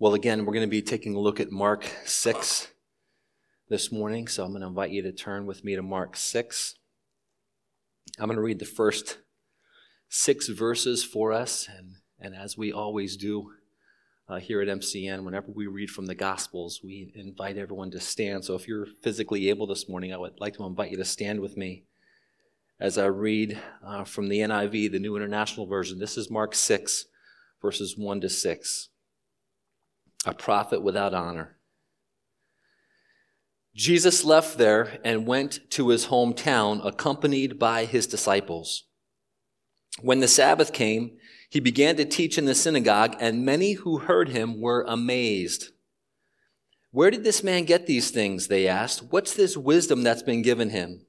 Well, again, we're going to be taking a look at Mark 6 this morning, so I'm going to invite you to turn with me to Mark 6. I'm going to read the first six verses for us, and, and as we always do uh, here at MCN, whenever we read from the Gospels, we invite everyone to stand. So if you're physically able this morning, I would like to invite you to stand with me as I read uh, from the NIV, the New International Version. This is Mark 6, verses 1 to 6 a prophet without honor. Jesus left there and went to his hometown accompanied by his disciples. When the Sabbath came, he began to teach in the synagogue, and many who heard him were amazed. Where did this man get these things? They asked. What's this wisdom that's been given him?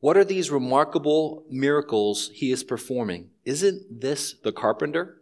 What are these remarkable miracles he is performing? Isn't this the carpenter?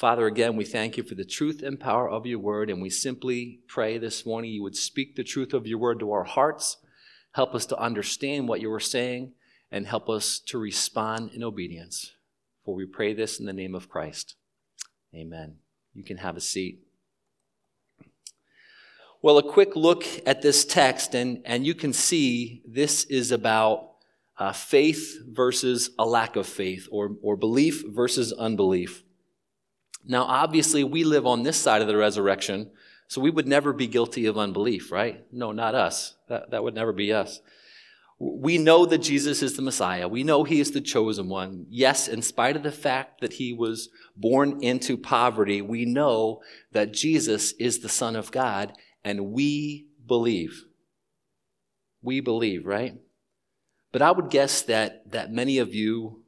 Father, again, we thank you for the truth and power of your word, and we simply pray this morning you would speak the truth of your word to our hearts, help us to understand what you are saying, and help us to respond in obedience. For we pray this in the name of Christ. Amen. You can have a seat. Well, a quick look at this text, and, and you can see this is about uh, faith versus a lack of faith, or, or belief versus unbelief. Now, obviously, we live on this side of the resurrection, so we would never be guilty of unbelief, right? No, not us. That, that would never be us. We know that Jesus is the Messiah. We know he is the chosen one. Yes, in spite of the fact that he was born into poverty, we know that Jesus is the Son of God, and we believe. We believe, right? But I would guess that, that many of you,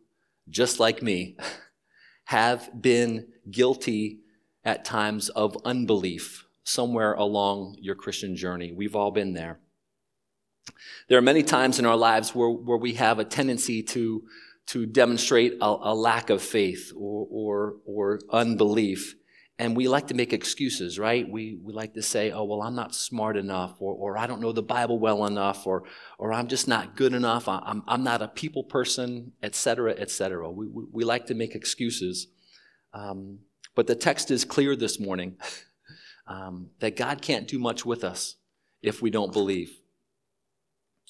just like me, have been guilty at times of unbelief somewhere along your Christian journey. We've all been there. There are many times in our lives where, where we have a tendency to, to demonstrate a, a lack of faith or, or, or unbelief. And we like to make excuses, right? We, we like to say, oh, well, I'm not smart enough, or, or I don't know the Bible well enough, or, or I'm just not good enough, I'm, I'm not a people person, etc., etc. We, we, we like to make excuses. Um, but the text is clear this morning um, that God can't do much with us if we don't believe.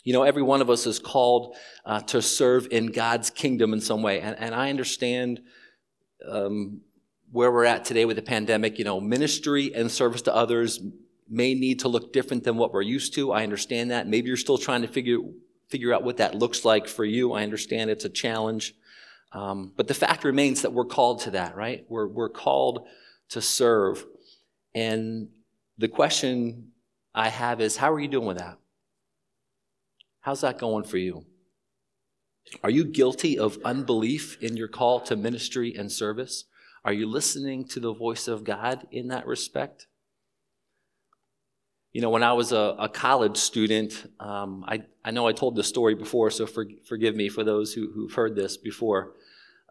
You know, every one of us is called uh, to serve in God's kingdom in some way. And, and I understand um, where we're at today with the pandemic. You know, ministry and service to others may need to look different than what we're used to. I understand that. Maybe you're still trying to figure, figure out what that looks like for you. I understand it's a challenge. Um, but the fact remains that we're called to that, right? We're, we're called to serve. And the question I have is how are you doing with that? How's that going for you? Are you guilty of unbelief in your call to ministry and service? Are you listening to the voice of God in that respect? You know, when I was a, a college student, um, I, I know I told this story before, so for, forgive me for those who, who've heard this before.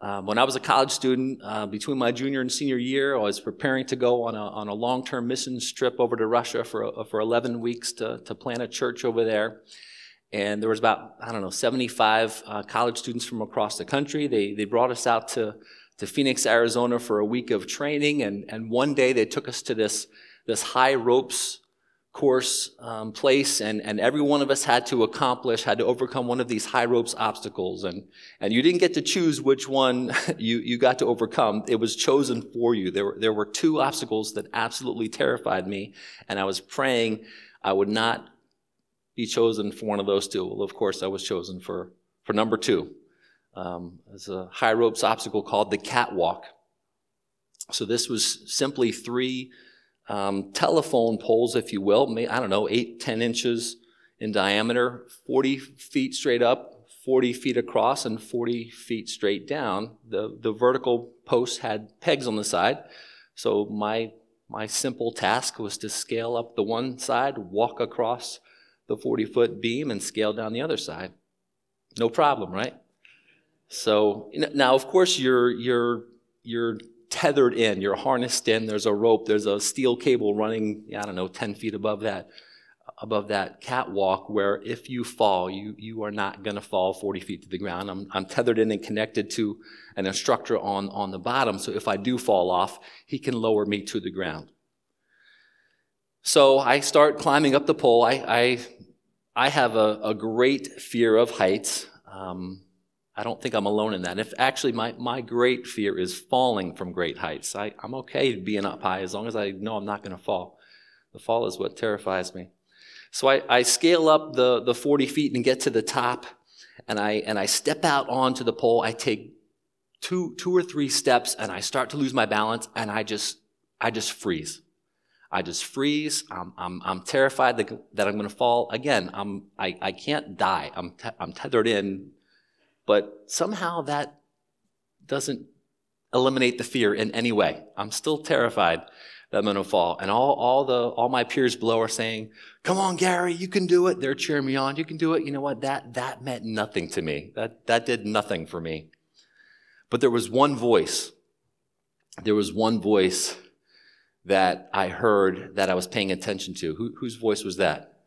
Um, when I was a college student, uh, between my junior and senior year, I was preparing to go on a, on a long term missions trip over to Russia for, for 11 weeks to, to plant a church over there. And there was about, I don't know, 75 uh, college students from across the country. They, they brought us out to, to Phoenix, Arizona for a week of training. And, and one day they took us to this, this high ropes course um, place and, and every one of us had to accomplish had to overcome one of these high ropes obstacles. And, and you didn't get to choose which one you, you got to overcome. It was chosen for you. There were, there were two obstacles that absolutely terrified me and i was praying i would not be chosen for one of those two. Well of course i was chosen for, for number two. Um, it's a high ropes obstacle called the catwalk. So this was simply three um, telephone poles, if you will, I don't know, eight, ten inches in diameter, 40 feet straight up, 40 feet across, and 40 feet straight down. The, the vertical posts had pegs on the side. So my, my simple task was to scale up the one side, walk across the 40 foot beam, and scale down the other side. No problem, right? So now, of course, you're, you're, you're tethered in, you're harnessed in, there's a rope, there's a steel cable running, I don't know, 10 feet above that above that catwalk where if you fall, you, you are not going to fall 40 feet to the ground. I'm, I'm tethered in and connected to an instructor on, on the bottom, so if I do fall off, he can lower me to the ground. So I start climbing up the pole. I, I, I have a, a great fear of heights. Um, I don't think I'm alone in that. If actually my, my great fear is falling from great heights. I, I'm okay being up high as long as I know I'm not going to fall. The fall is what terrifies me. So I, I scale up the, the 40 feet and get to the top, and I, and I step out onto the pole. I take two, two or three steps, and I start to lose my balance, and I just, I just freeze. I just freeze. I'm, I'm, I'm terrified that, that I'm going to fall. Again, I'm, I, I can't die. I'm, te- I'm tethered in, but somehow that doesn't eliminate the fear in any way. I'm still terrified that I'm going to fall. And all, all, the, all my peers below are saying, come on, Gary, you can do it. They're cheering me on. You can do it. You know what? That, that meant nothing to me. That, that did nothing for me. But there was one voice. There was one voice that I heard that I was paying attention to. Who, whose voice was that?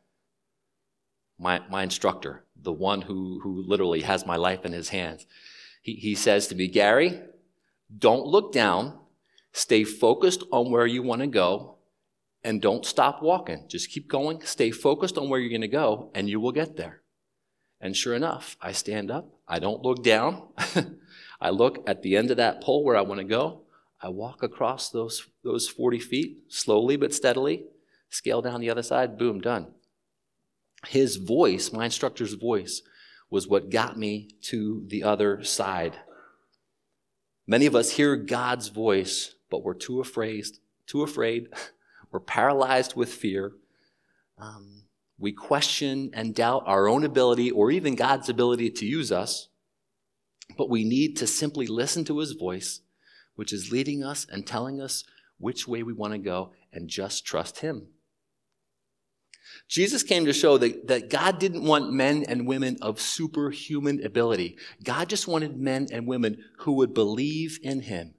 My, my instructor, the one who, who literally has my life in his hands. He, he says to me, Gary, don't look down Stay focused on where you want to go and don't stop walking. Just keep going. Stay focused on where you're going to go and you will get there. And sure enough, I stand up. I don't look down. I look at the end of that pole where I want to go. I walk across those, those 40 feet slowly but steadily, scale down the other side, boom, done. His voice, my instructor's voice, was what got me to the other side. Many of us hear God's voice but we're too afraid, too afraid. we're paralyzed with fear. Um, we question and doubt our own ability or even God's ability to use us. But we need to simply listen to his voice, which is leading us and telling us which way we want to go, and just trust him. Jesus came to show that, that God didn't want men and women of superhuman ability. God just wanted men and women who would believe in him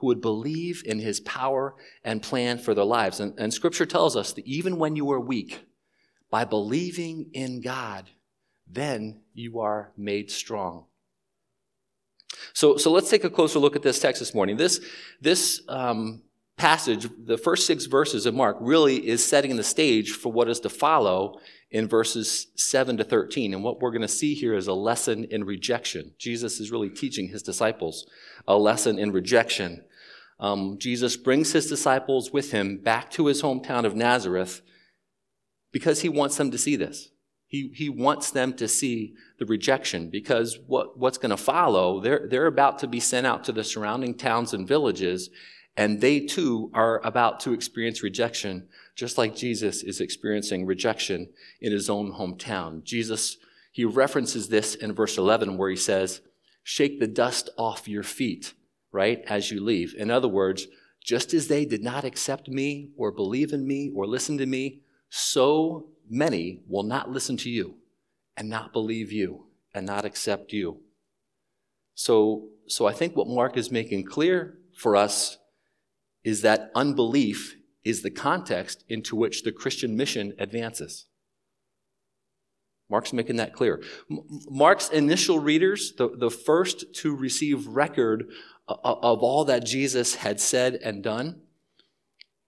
who would believe in his power and plan for their lives. And, and scripture tells us that even when you are weak, by believing in God, then you are made strong. So, so let's take a closer look at this text this morning. This, this um, passage, the first six verses of Mark, really is setting the stage for what is to follow in verses 7 to 13. And what we're going to see here is a lesson in rejection. Jesus is really teaching his disciples a lesson in rejection um, Jesus brings his disciples with him back to his hometown of Nazareth because he wants them to see this. He, he wants them to see the rejection because what, what's going to follow, they're, they're about to be sent out to the surrounding towns and villages, and they too are about to experience rejection, just like Jesus is experiencing rejection in his own hometown. Jesus, he references this in verse 11 where he says, Shake the dust off your feet right, as you leave. In other words, just as they did not accept me or believe in me or listen to me, so many will not listen to you and not believe you and not accept you. So, so I think what Mark is making clear for us is that unbelief is the context into which the Christian mission advances. Mark's making that clear. Mark's initial readers, the, the first to receive record of all that Jesus had said and done,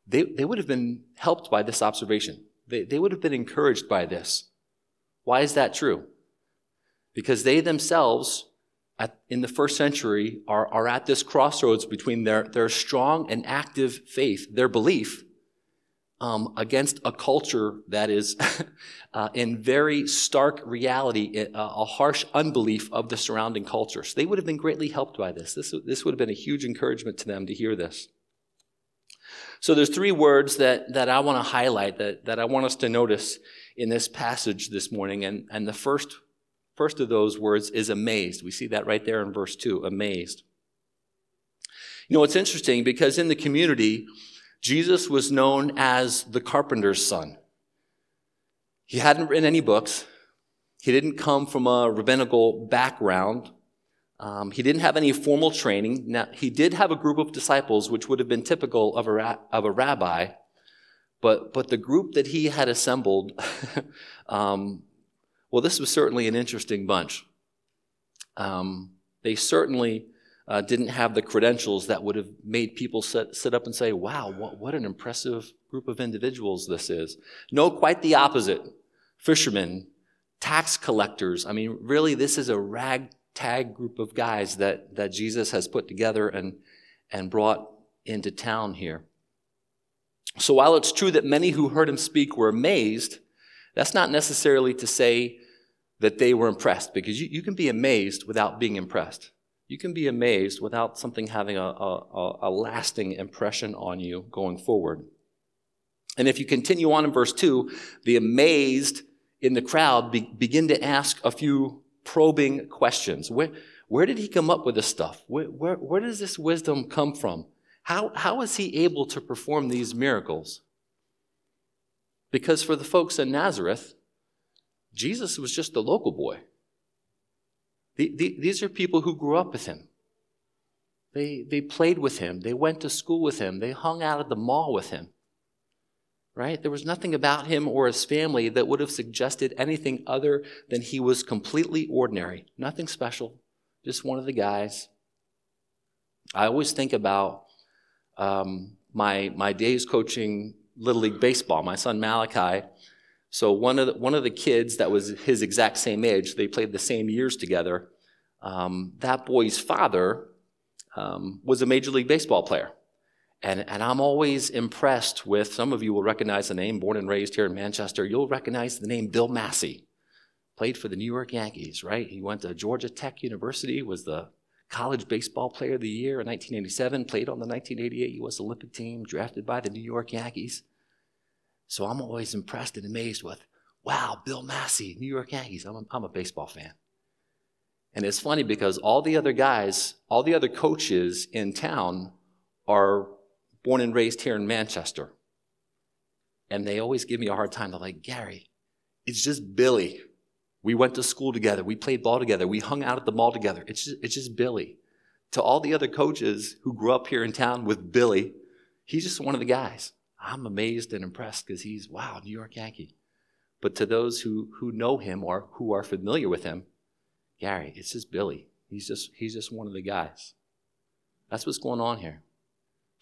they, they would have been helped by this observation. They, they would have been encouraged by this. Why is that true? Because they themselves, at, in the first century, are, are at this crossroads between their, their strong and active faith, their belief, um, against a culture that is uh, in very stark reality, a, a, harsh unbelief of the surrounding culture. So they would have been greatly helped by this. this. This would have been a huge encouragement to them to hear this. So there's three words that, that I want to highlight, that, that I want us to notice in this passage this morning. And, and the first, first of those words is amazed. We see that right there in verse 2, amazed. You know, it's interesting because in the community, Jesus was known as the carpenter's son. He hadn't written any books. He didn't come from a rabbinical background. Um, he didn't have any formal training. Now, he did have a group of disciples, which would have been typical of a, ra- of a rabbi, but, but the group that he had assembled, um, well, this was certainly an interesting bunch. Um, they certainly uh, didn't have the credentials that would have made people sit, sit up and say, wow, what, what an impressive group of individuals this is. No, quite the opposite. Fishermen, tax collectors. I mean, really, this is a rag tag group of guys that, that Jesus has put together and, and brought into town here. So while it's true that many who heard him speak were amazed, that's not necessarily to say that they were impressed, because you, you can be amazed without being impressed. You can be amazed without something having a, a, a lasting impression on you going forward. And if you continue on in verse 2, the amazed in the crowd be, begin to ask a few probing questions. Where, where did he come up with this stuff? Where, where, where does this wisdom come from? How, how is he able to perform these miracles? Because for the folks in Nazareth, Jesus was just a local boy. The, the, these are people who grew up with him. They, they played with him. They went to school with him. They hung out at the mall with him right? There was nothing about him or his family that would have suggested anything other than he was completely ordinary, nothing special, just one of the guys. I always think about um, my, my days coaching Little League Baseball, my son Malachi. So one of the, one of the kids that was his exact same age, they played the same years together. Um, that boy's father um, was a Major League Baseball player. And, and I'm always impressed with, some of you will recognize the name, born and raised here in Manchester, you'll recognize the name Bill Masse. Played for the New York Yankees, right? He went to Georgia Tech University, was the college baseball player of the year in 1987, played on the 1988 U.S. Olympic team, drafted by the New York Yankees. So I'm always impressed and amazed with, wow, Bill Masse, New York Yankees. I'm a, I'm a baseball fan. And it's funny because all the other guys, all the other coaches in town are born and raised here in Manchester. And they always give me a hard time. They're like, Gary, it's just Billy. We went to school together. We played ball together. We hung out at the mall together. It's just, it's just Billy. To all the other coaches who grew up here in town with Billy, he's just one of the guys. I'm amazed and impressed because he's, wow, New York Yankee. But to those who, who know him or who are familiar with him, Gary, it's just Billy. He's just, he's just one of the guys. That's what's going on here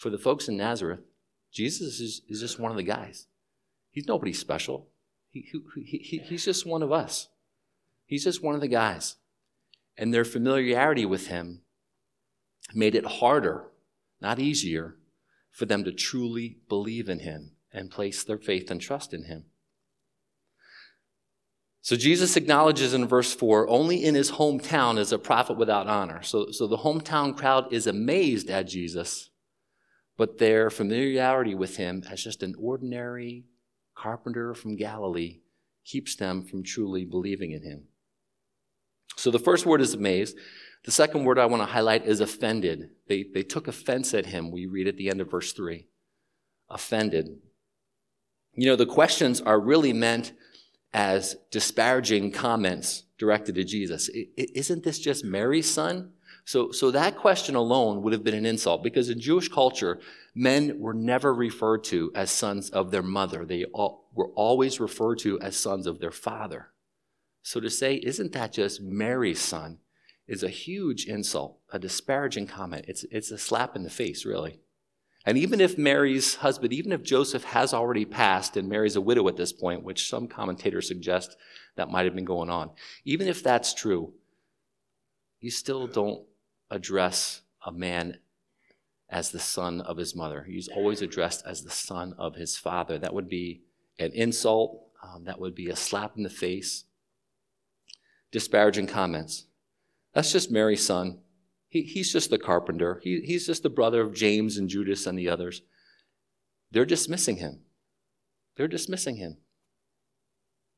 for the folks in Nazareth, Jesus is, is just one of the guys. He's nobody special. He, he, he, he's just one of us. He's just one of the guys. And their familiarity with him made it harder, not easier, for them to truly believe in him and place their faith and trust in him. So Jesus acknowledges in verse 4 only in his hometown is a prophet without honor. So, so the hometown crowd is amazed at Jesus but their familiarity with him as just an ordinary carpenter from Galilee keeps them from truly believing in him. So the first word is amazed. The second word I want to highlight is offended. They, they took offense at him, we read at the end of verse 3. Offended. You know, the questions are really meant as disparaging comments directed to Jesus. Isn't this just Mary's son? So, so that question alone would have been an insult because in Jewish culture, men were never referred to as sons of their mother. They all, were always referred to as sons of their father. So to say, isn't that just Mary's son, is a huge insult, a disparaging comment. It's, it's a slap in the face, really. And even if Mary's husband, even if Joseph has already passed and Mary's a widow at this point, which some commentators suggest that might have been going on, even if that's true, you still don't address a man as the son of his mother. He's always addressed as the son of his father. That would be an insult, um, that would be a slap in the face, disparaging comments. That's just Mary's son. He, he's just the carpenter. He, he's just the brother of James and Judas and the others. They're dismissing him. They're dismissing him.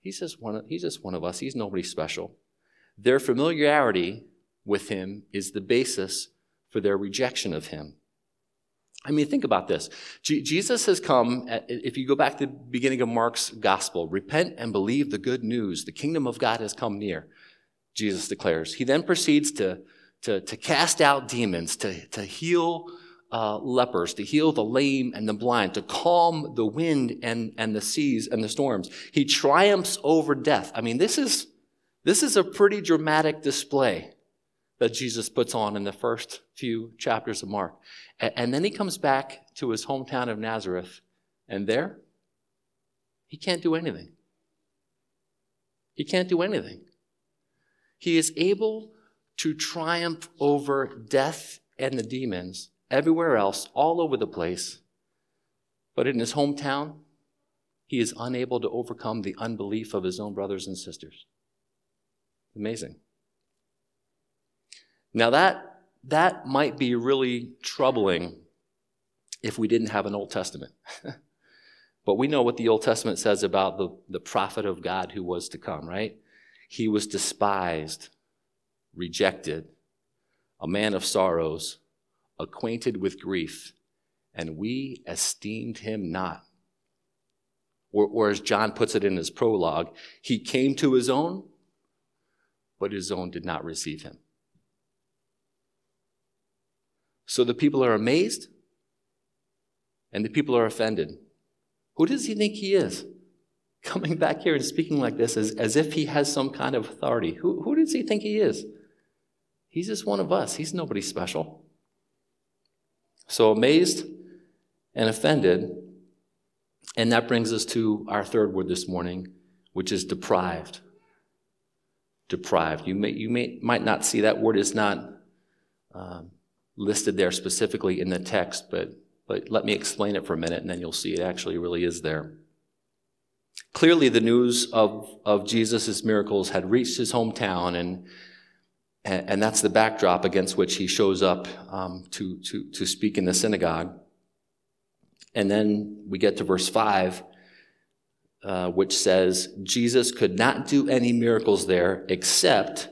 He's just one of, he's just one of us. He's nobody special. Their familiarity with him is the basis for their rejection of him. I mean, think about this. Jesus has come, if you go back to the beginning of Mark's gospel, repent and believe the good news. The kingdom of God has come near, Jesus declares. He then proceeds to, to, to cast out demons, to, to heal uh, lepers, to heal the lame and the blind, to calm the wind and, and the seas and the storms. He triumphs over death. I mean, this is, this is a pretty dramatic display that Jesus puts on in the first few chapters of Mark. And then he comes back to his hometown of Nazareth, and there, he can't do anything. He can't do anything. He is able to triumph over death and the demons everywhere else, all over the place. But in his hometown, he is unable to overcome the unbelief of his own brothers and sisters. Amazing. Now, that, that might be really troubling if we didn't have an Old Testament. but we know what the Old Testament says about the, the prophet of God who was to come, right? He was despised, rejected, a man of sorrows, acquainted with grief, and we esteemed him not. Or, or, as John puts it in his prologue, he came to his own, but his own did not receive him. So the people are amazed and the people are offended. Who does he think he is? Coming back here and speaking like this as, as if he has some kind of authority. Who, who does he think he is? He's just one of us. He's nobody special. So amazed and offended. And that brings us to our third word this morning, which is deprived. Deprived. You may, you may, might not see that word is not um, listed there specifically in the text, but, but let me explain it for a minute and then you'll see it actually really is there. Clearly, the news of, of Jesus' miracles had reached his hometown, and, and that's the backdrop against which he shows up um, to, to, to speak in the synagogue. And then we get to verse 5, uh, which says, Jesus could not do any miracles there except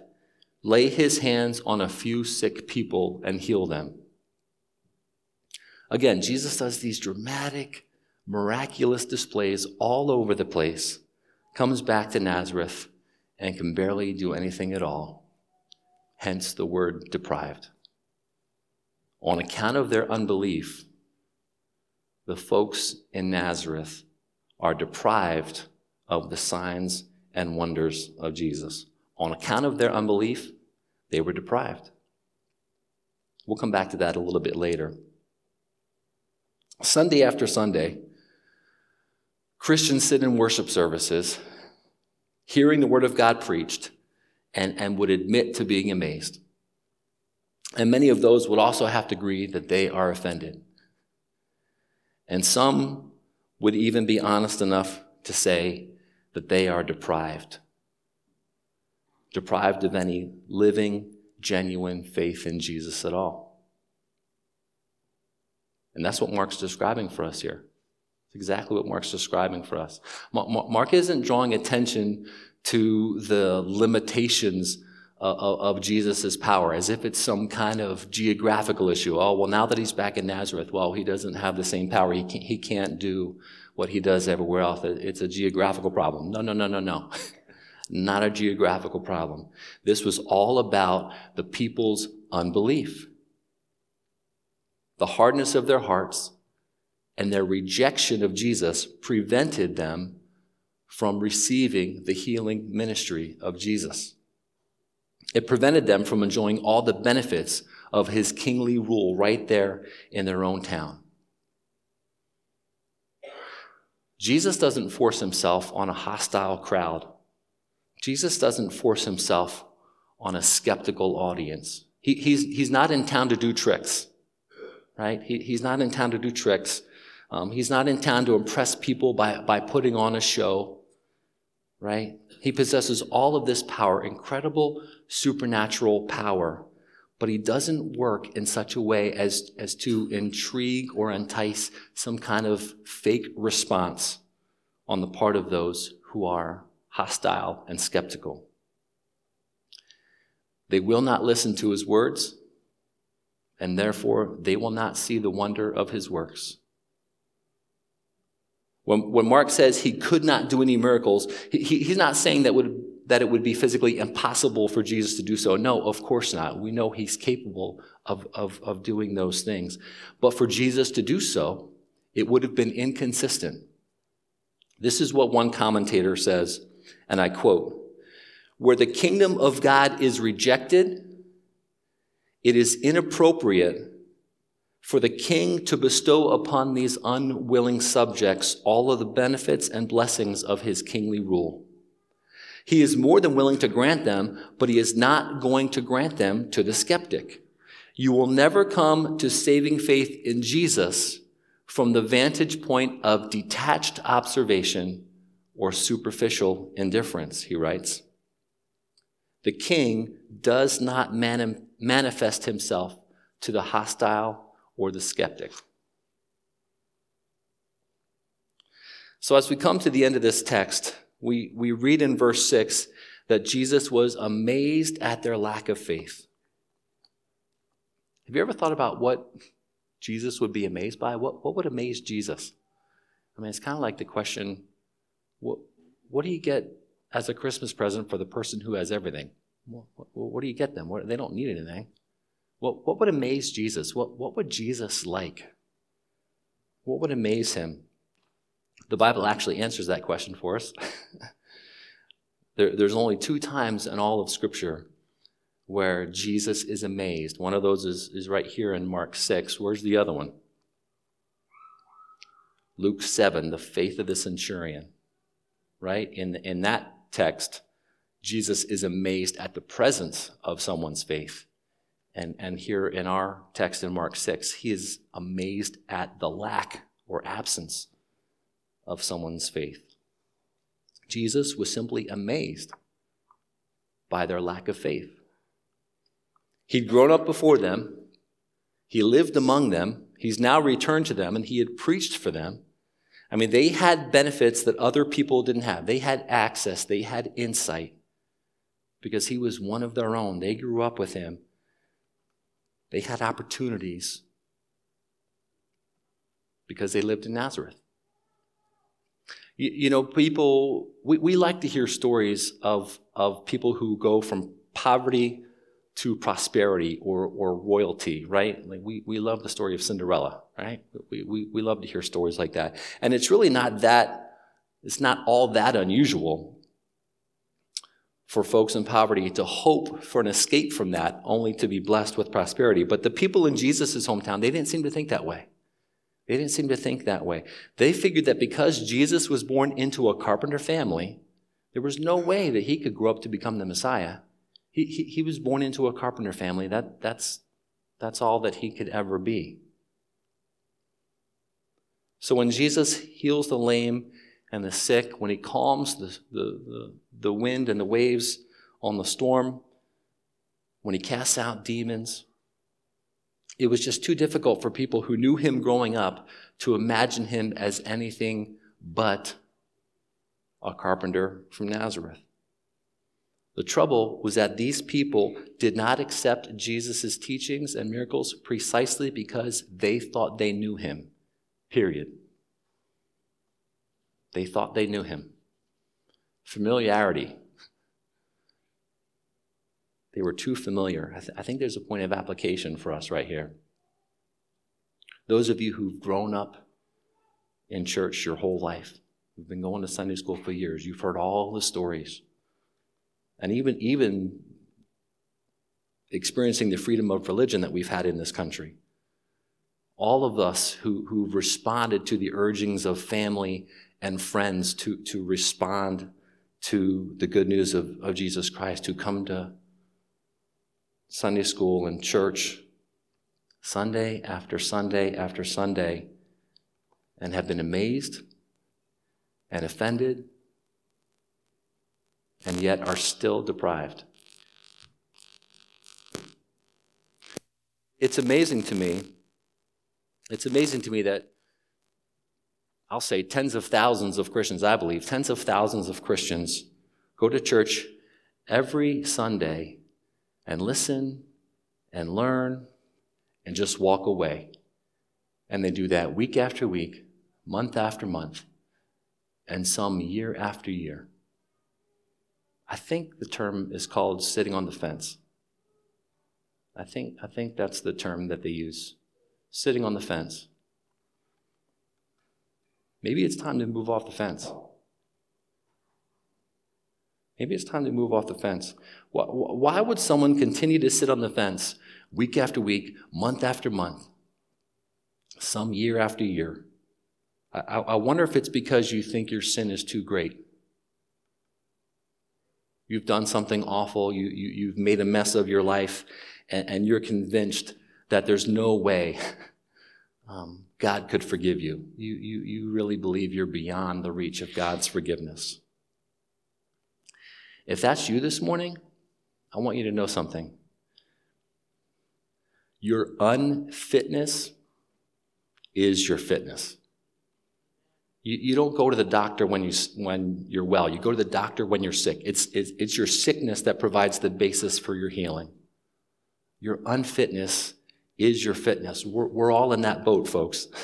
lay his hands on a few sick people and heal them. Again, Jesus does these dramatic, miraculous displays all over the place, comes back to Nazareth, and can barely do anything at all. Hence the word deprived. On account of their unbelief, the folks in Nazareth are deprived of the signs and wonders of Jesus. On account of their unbelief, they were deprived. We'll come back to that a little bit later. Sunday after Sunday, Christians sit in worship services, hearing the Word of God preached, and, and would admit to being amazed. And many of those would also have to agree that they are offended. And some would even be honest enough to say that they are deprived deprived of any living, genuine faith in Jesus at all. And that's what Mark's describing for us here. It's exactly what Mark's describing for us. Mark isn't drawing attention to the limitations of Jesus' power as if it's some kind of geographical issue. Oh, well, now that he's back in Nazareth, well, he doesn't have the same power. He he can't do what he does everywhere else. It's a geographical problem. No, no, no, no, no. not a geographical problem. This was all about the people's unbelief, the hardness of their hearts, and their rejection of Jesus prevented them from receiving the healing ministry of Jesus. It prevented them from enjoying all the benefits of his kingly rule right there in their own town. Jesus doesn't force himself on a hostile crowd Jesus doesn't force himself on a skeptical audience. He, he's, he's not in town to do tricks, right? He, he's not in town to do tricks. Um, he's not in town to impress people by, by putting on a show, right? He possesses all of this power, incredible supernatural power, but he doesn't work in such a way as, as to intrigue or entice some kind of fake response on the part of those who are hostile, and skeptical. They will not listen to his words, and therefore they will not see the wonder of his works. When, when Mark says he could not do any miracles, he, he's not saying that, would, that it would be physically impossible for Jesus to do so. No, of course not. We know he's capable of, of, of doing those things. But for Jesus to do so, it would have been inconsistent. This is what one commentator says, and I quote Where the kingdom of God is rejected, it is inappropriate for the king to bestow upon these unwilling subjects all of the benefits and blessings of his kingly rule. He is more than willing to grant them, but he is not going to grant them to the skeptic. You will never come to saving faith in Jesus from the vantage point of detached observation or superficial indifference, he writes. The king does not mani- manifest himself to the hostile or the skeptic. So, as we come to the end of this text, we, we read in verse 6 that Jesus was amazed at their lack of faith. Have you ever thought about what Jesus would be amazed by? What, what would amaze Jesus? I mean, it's kind of like the question what, what do you get as a Christmas present for the person who has everything? What, what, what do you get them? What, they don't need anything. What, what would amaze Jesus? What, what would Jesus like? What would amaze him? The Bible actually answers that question for us. there, there's only two times in all of Scripture where Jesus is amazed. One of those is, is right here in Mark 6. Where's the other one? Luke 7, the faith of the centurion. Right? In, in that text, Jesus is amazed at the presence of someone's faith. And, and here in our text in Mark 6, he is amazed at the lack or absence of someone's faith. Jesus was simply amazed by their lack of faith. He'd grown up before them, he lived among them, he's now returned to them, and he had preached for them. I mean, they had benefits that other people didn't have. They had access, they had insight because he was one of their own. They grew up with him. They had opportunities because they lived in Nazareth. You, you know, people, we, we like to hear stories of, of people who go from poverty to prosperity or, or royalty, right? Like we, we love the story of Cinderella, right? We, we, we love to hear stories like that. And it's really not that, it's not all that unusual for folks in poverty to hope for an escape from that, only to be blessed with prosperity. But the people in Jesus' hometown, they didn't seem to think that way. They didn't seem to think that way. They figured that because Jesus was born into a carpenter family, there was no way that he could grow up to become the Messiah. He, he, he was born into a carpenter family. That, that's, that's all that he could ever be. So when Jesus heals the lame and the sick, when he calms the, the, the, wind and the waves on the storm, when he casts out demons, it was just too difficult for people who knew him growing up to imagine him as anything but a carpenter from Nazareth. The trouble was that these people did not accept Jesus' teachings and miracles precisely because they thought they knew him. Period. They thought they knew him. Familiarity. They were too familiar. I, th- I, think there's a point of application for us right here. Those of you who've grown up in church your whole life, who've been going to Sunday school for years, you've heard all the stories. And even, even experiencing the freedom of religion that we've had in this country. All of us who, who've responded to the urgings of family and friends to, to respond to the good news of, of Jesus Christ, who come to Sunday school and church Sunday after Sunday after Sunday and have been amazed and offended and yet are still deprived. It's amazing to me. It's amazing to me that I'll say tens of thousands of Christians, I believe, tens of thousands of Christians go to church every Sunday and listen and learn and just walk away. And they do that week after week, month after month, and some year after year. I think the term is called sitting on the fence. I think, I think that's the term that they use sitting on the fence. Maybe it's time to move off the fence. Maybe it's time to move off the fence. Why would someone continue to sit on the fence week after week, month after month, some year after year? I, I wonder if it's because you think your sin is too great. You've done something awful, you, you, you've made a mess of your life, and, and you're convinced that there's no way um, God could forgive you. You, you. you really believe you're beyond the reach of God's forgiveness. If that's you this morning, I want you to know something. Your unfitness is your fitness. You, you don't go to the doctor when, you, when you're well. You go to the doctor when you're sick. It's, it's, it's your sickness that provides the basis for your healing. Your unfitness is your fitness. We're, we're all in that boat, folks.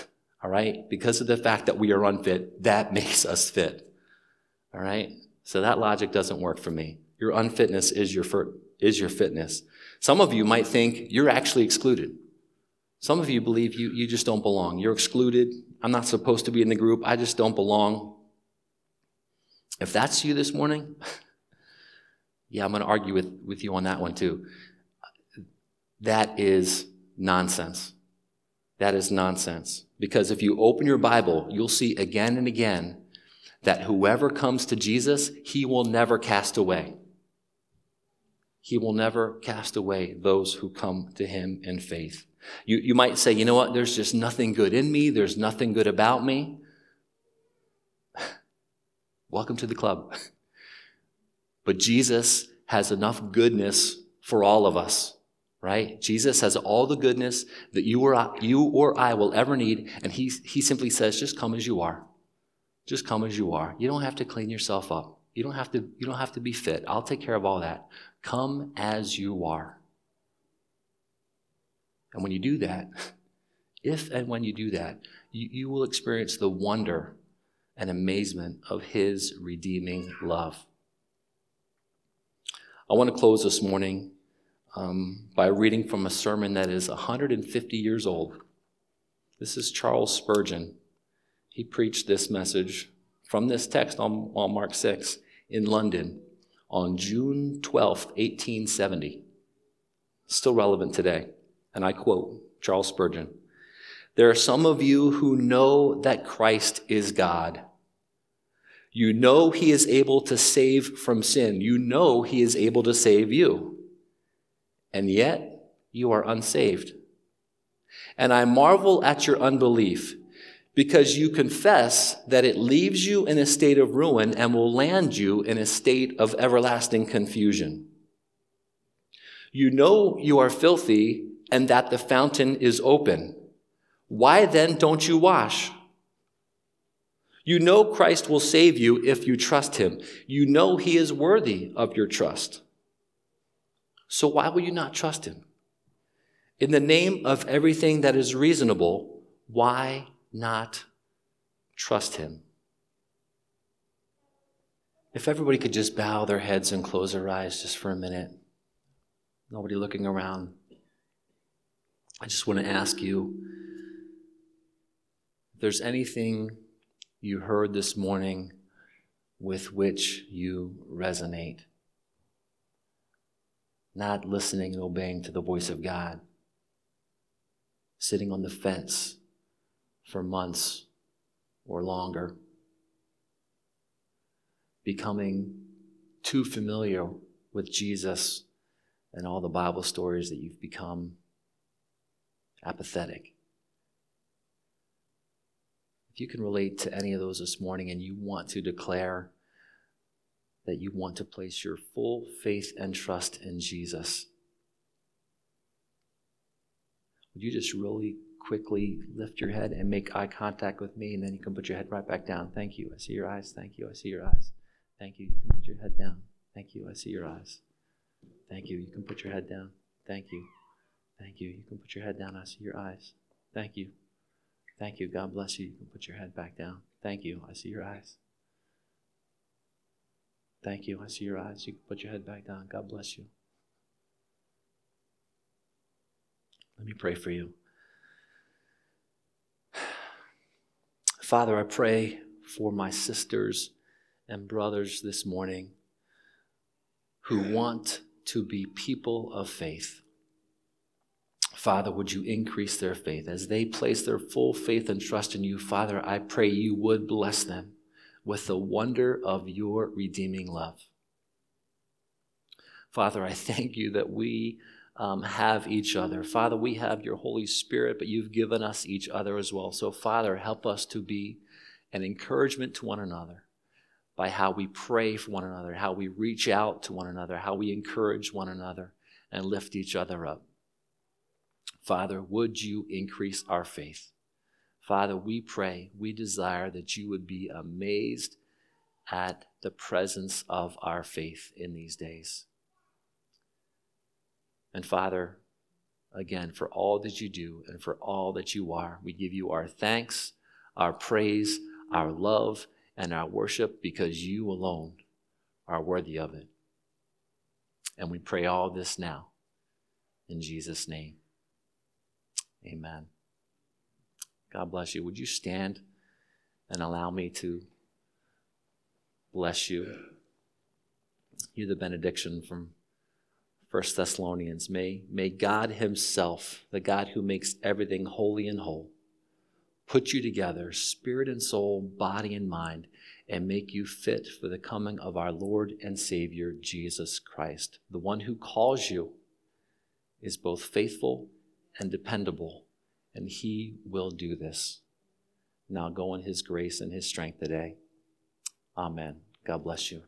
All right? Because of the fact that we are unfit, that makes us fit. All right? So that logic doesn't work for me. Your unfitness is your, is your fitness. Some of you might think you're actually excluded. Some of you believe you, you just don't belong. You're excluded. I'm not supposed to be in the group. I just don't belong. If that's you this morning, yeah, I'm going to argue with, with you on that one too. That is nonsense. That is nonsense. Because if you open your Bible, you'll see again and again that whoever comes to Jesus, he will never cast away. He will never cast away those who come to him in faith. You, you might say, you know what, there's just nothing good in me, there's nothing good about me. Welcome to the club. But Jesus has enough goodness for all of us, right? Jesus has all the goodness that you or I, you or I will ever need, and he, he simply says, just come as you are. Just come as you are. You don't have to clean yourself up. You don't have to, you don't have to be fit. I'll take care of all that. Come as you are. And when you do that, if and when you do that, you, you will experience the wonder and amazement of His redeeming love. I want to close this morning um, by reading from a sermon that is 150 years old. This is Charles Spurgeon he preached this message from this text on, on Mark 6 in London on June 12, 1870. Still relevant today. And I quote Charles Spurgeon There are some of you who know that Christ is God. You know he is able to save from sin. You know he is able to save you. And yet you are unsaved. And I marvel at your unbelief because you confess that it leaves you in a state of ruin and will land you in a state of everlasting confusion. You know you are filthy and that the fountain is open. Why then don't you wash? You know Christ will save you if you trust him. You know he is worthy of your trust. So why will you not trust him? In the name of everything that is reasonable, why not trust him. If everybody could just bow their heads and close their eyes just for a minute, nobody looking around. I just want to ask you if there's anything you heard this morning with which you resonate. Not listening and obeying to the voice of God, sitting on the fence for months or longer, becoming too familiar with Jesus and all the Bible stories that you've become apathetic. If you can relate to any of those this morning and you want to declare that you want to place your full faith and trust in Jesus, would you just really quickly lift your head and make eye contact with me, and then you can put your head right back down. Thank you. I see your eyes. Thank you. I see your eyes. Thank you. You can put your head down. Thank you. I see your eyes. Thank you. You can put your head down. Thank you. Thank you. You can put your head down. I see your eyes. Thank you. Thank you. God bless you. You can put your head back down. Thank you. I see your eyes. Thank you. I see your eyes. You can put your head back down. God bless you. Let me pray for you. Father, I pray for my sisters and brothers this morning who want to be people of faith. Father, would you increase their faith as they place their full faith and trust in you? Father, I pray you would bless them with the wonder of your redeeming love. Father, I thank you that we um, have each other. Father, we have your Holy Spirit, but you've given us each other as well. So, Father, help us to be an encouragement to one another by how we pray for one another, how we reach out to one another, how we encourage one another and lift each other up. Father, would you increase our faith? Father, we pray, we desire that you would be amazed at the presence of our faith in these days. And Father, again, for all that you do and for all that you are, we give you our thanks, our praise, our love, and our worship because you alone are worthy of it. And we pray all this now in Jesus' name. Amen. God bless you. Would you stand and allow me to bless you? You the benediction from 1 Thessalonians. May, may God Himself, the God who makes everything holy and whole, put you together, spirit and soul, body and mind, and make you fit for the coming of our Lord and Savior, Jesus Christ. The one who calls you is both faithful and dependable, and He will do this. Now go in His grace and His strength today. Amen. God bless you.